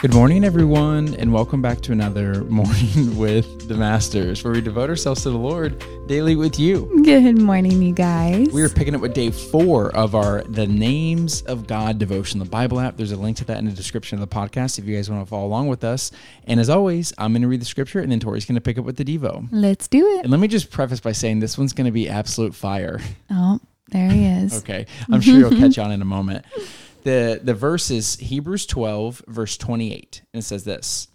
Good morning, everyone, and welcome back to another Morning with the Masters, where we devote ourselves to the Lord daily with you. Good morning, you guys. We are picking up with day four of our The Names of God devotion, the Bible app. There's a link to that in the description of the podcast if you guys want to follow along with us. And as always, I'm going to read the scripture, and then Tori's going to pick up with the Devo. Let's do it. And let me just preface by saying this one's going to be absolute fire. Oh, there he is. Okay. I'm sure you'll catch on in a moment. The the verse is Hebrews 12 verse 28 and it says this.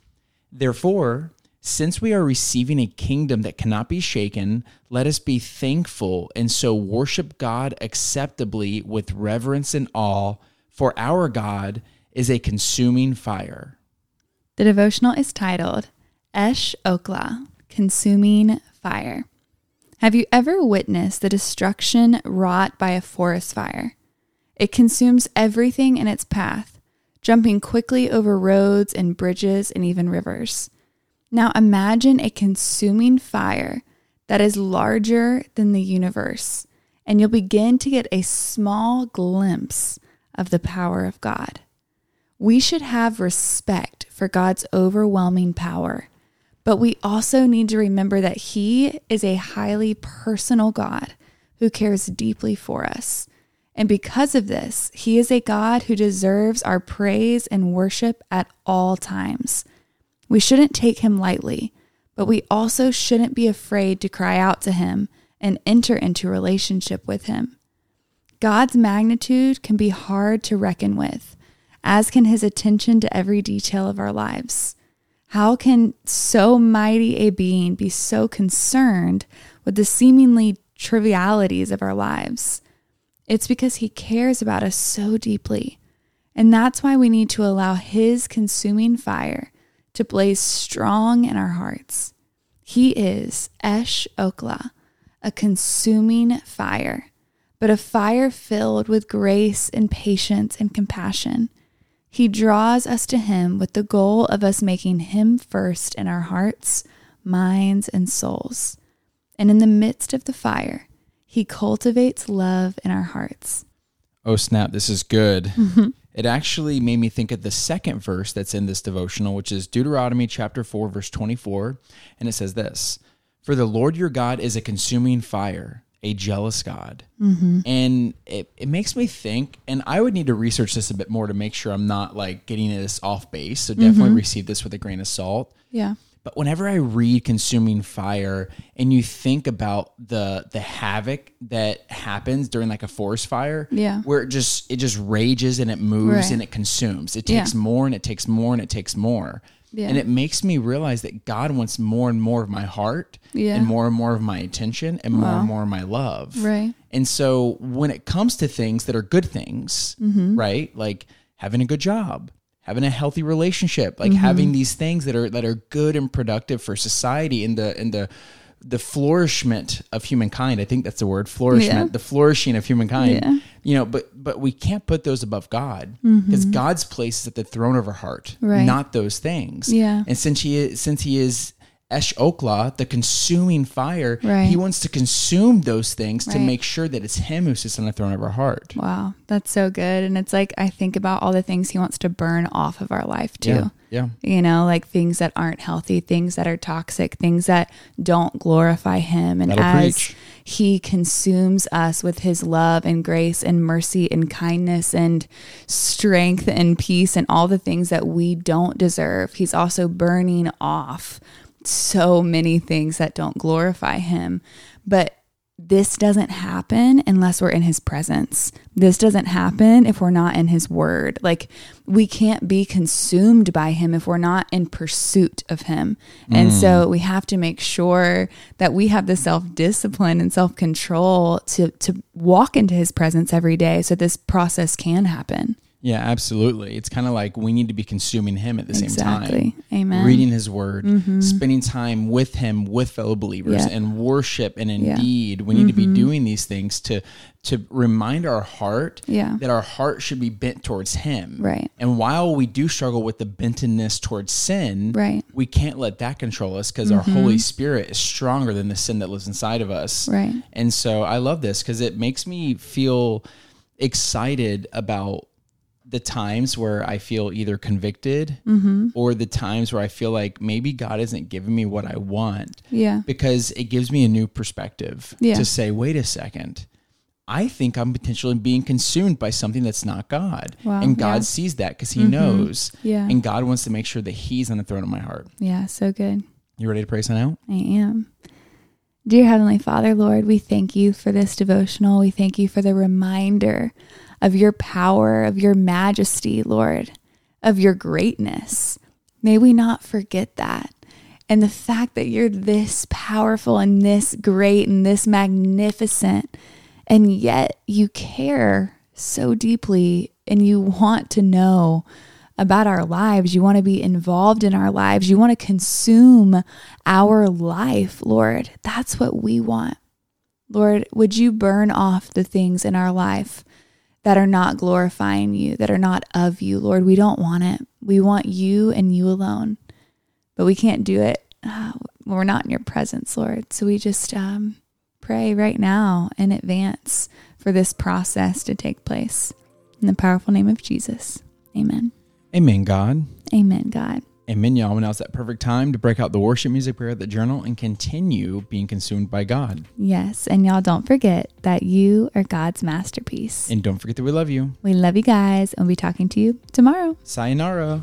Therefore, since we are receiving a kingdom that cannot be shaken, let us be thankful and so worship God acceptably with reverence and awe, for our God is a consuming fire. The devotional is titled Esh Okla, Consuming Fire. Have you ever witnessed the destruction wrought by a forest fire? It consumes everything in its path, jumping quickly over roads and bridges and even rivers. Now imagine a consuming fire that is larger than the universe, and you'll begin to get a small glimpse of the power of God. We should have respect for God's overwhelming power, but we also need to remember that He is a highly personal God who cares deeply for us. And because of this, he is a God who deserves our praise and worship at all times. We shouldn't take him lightly, but we also shouldn't be afraid to cry out to him and enter into relationship with him. God's magnitude can be hard to reckon with, as can his attention to every detail of our lives. How can so mighty a being be so concerned with the seemingly trivialities of our lives? It's because He cares about us so deeply. And that's why we need to allow His consuming fire to blaze strong in our hearts. He is Esh Okla, a consuming fire, but a fire filled with grace and patience and compassion. He draws us to Him with the goal of us making Him first in our hearts, minds, and souls. And in the midst of the fire, he cultivates love in our hearts. Oh, snap. This is good. Mm-hmm. It actually made me think of the second verse that's in this devotional, which is Deuteronomy chapter 4, verse 24. And it says this For the Lord your God is a consuming fire, a jealous God. Mm-hmm. And it, it makes me think, and I would need to research this a bit more to make sure I'm not like getting this off base. So definitely mm-hmm. receive this with a grain of salt. Yeah. But whenever I read Consuming Fire and you think about the the havoc that happens during like a forest fire, yeah. where it just it just rages and it moves right. and it consumes. It takes yeah. more and it takes more and it takes more. Yeah. And it makes me realize that God wants more and more of my heart yeah. and more and more of my attention and more and more of my love. Right. And so when it comes to things that are good things, mm-hmm. right? Like having a good job, having a healthy relationship, like mm-hmm. having these things that are that are good and productive for society and the and the the flourishment of humankind. I think that's the word flourishment, yeah. the flourishing of humankind. Yeah. You know, but but we can't put those above God because mm-hmm. God's place is at the throne of our heart, right. not those things. Yeah. And since he is since he is Esh Okla, the consuming fire, right. he wants to consume those things right. to make sure that it's him who sits on the throne of our heart. Wow, that's so good. And it's like I think about all the things he wants to burn off of our life too. Yeah. yeah. You know, like things that aren't healthy, things that are toxic, things that don't glorify him. And That'll as preach. he consumes us with his love and grace and mercy and kindness and strength and peace and all the things that we don't deserve, he's also burning off so many things that don't glorify him. But this doesn't happen unless we're in his presence. This doesn't happen if we're not in his word. Like we can't be consumed by him if we're not in pursuit of him. And mm. so we have to make sure that we have the self-discipline and self-control to to walk into his presence every day so this process can happen. Yeah, absolutely. It's kind of like we need to be consuming Him at the exactly. same time. Amen. Reading His Word, mm-hmm. spending time with Him, with fellow believers, yeah. and worship. And indeed, yeah. we need mm-hmm. to be mm-hmm. doing these things to to remind our heart yeah. that our heart should be bent towards Him. Right. And while we do struggle with the bentedness towards sin, right. we can't let that control us because mm-hmm. our Holy Spirit is stronger than the sin that lives inside of us. Right. And so I love this because it makes me feel excited about the times where I feel either convicted Mm-hmm. or the times where I feel like maybe God isn't giving me what I want Yeah. because it gives me a new perspective Yeah. to say, wait a second. I think I'm potentially being consumed by something that's not God. Wow, and God yeah. Mm-hmm. sees that because He knows. Yeah. And God wants to make sure that He's on the throne of my heart. Yeah. So good. You ready to pray sign out? I am. Dear Heavenly Father, Lord, we thank you for this devotional. We thank you for the reminder of your power, of your majesty, Lord, of your greatness. May we not forget that. And the fact that you're this powerful and this great and this magnificent, and yet you care so deeply and you want to know about our lives. You want to be involved in our lives. You want to consume our life, Lord. That's what we want. Lord, would you burn off the things in our life that are not glorifying you, that are not of you, Lord? We don't want it. We want you and you alone. But we can't do it uh, we're not in your presence, Lord. So we just um, pray right now in advance for this process to take place. In the powerful name of Jesus. Amen. Amen, God. Amen, God. Amen, y'all. And now's that perfect time to break out the worship music, prayer at the journal, and continue being consumed by God. Yes. And y'all don't forget that you are God's masterpiece. And don't forget that we love you. We love you guys and we'll be talking to you tomorrow. Sayonara.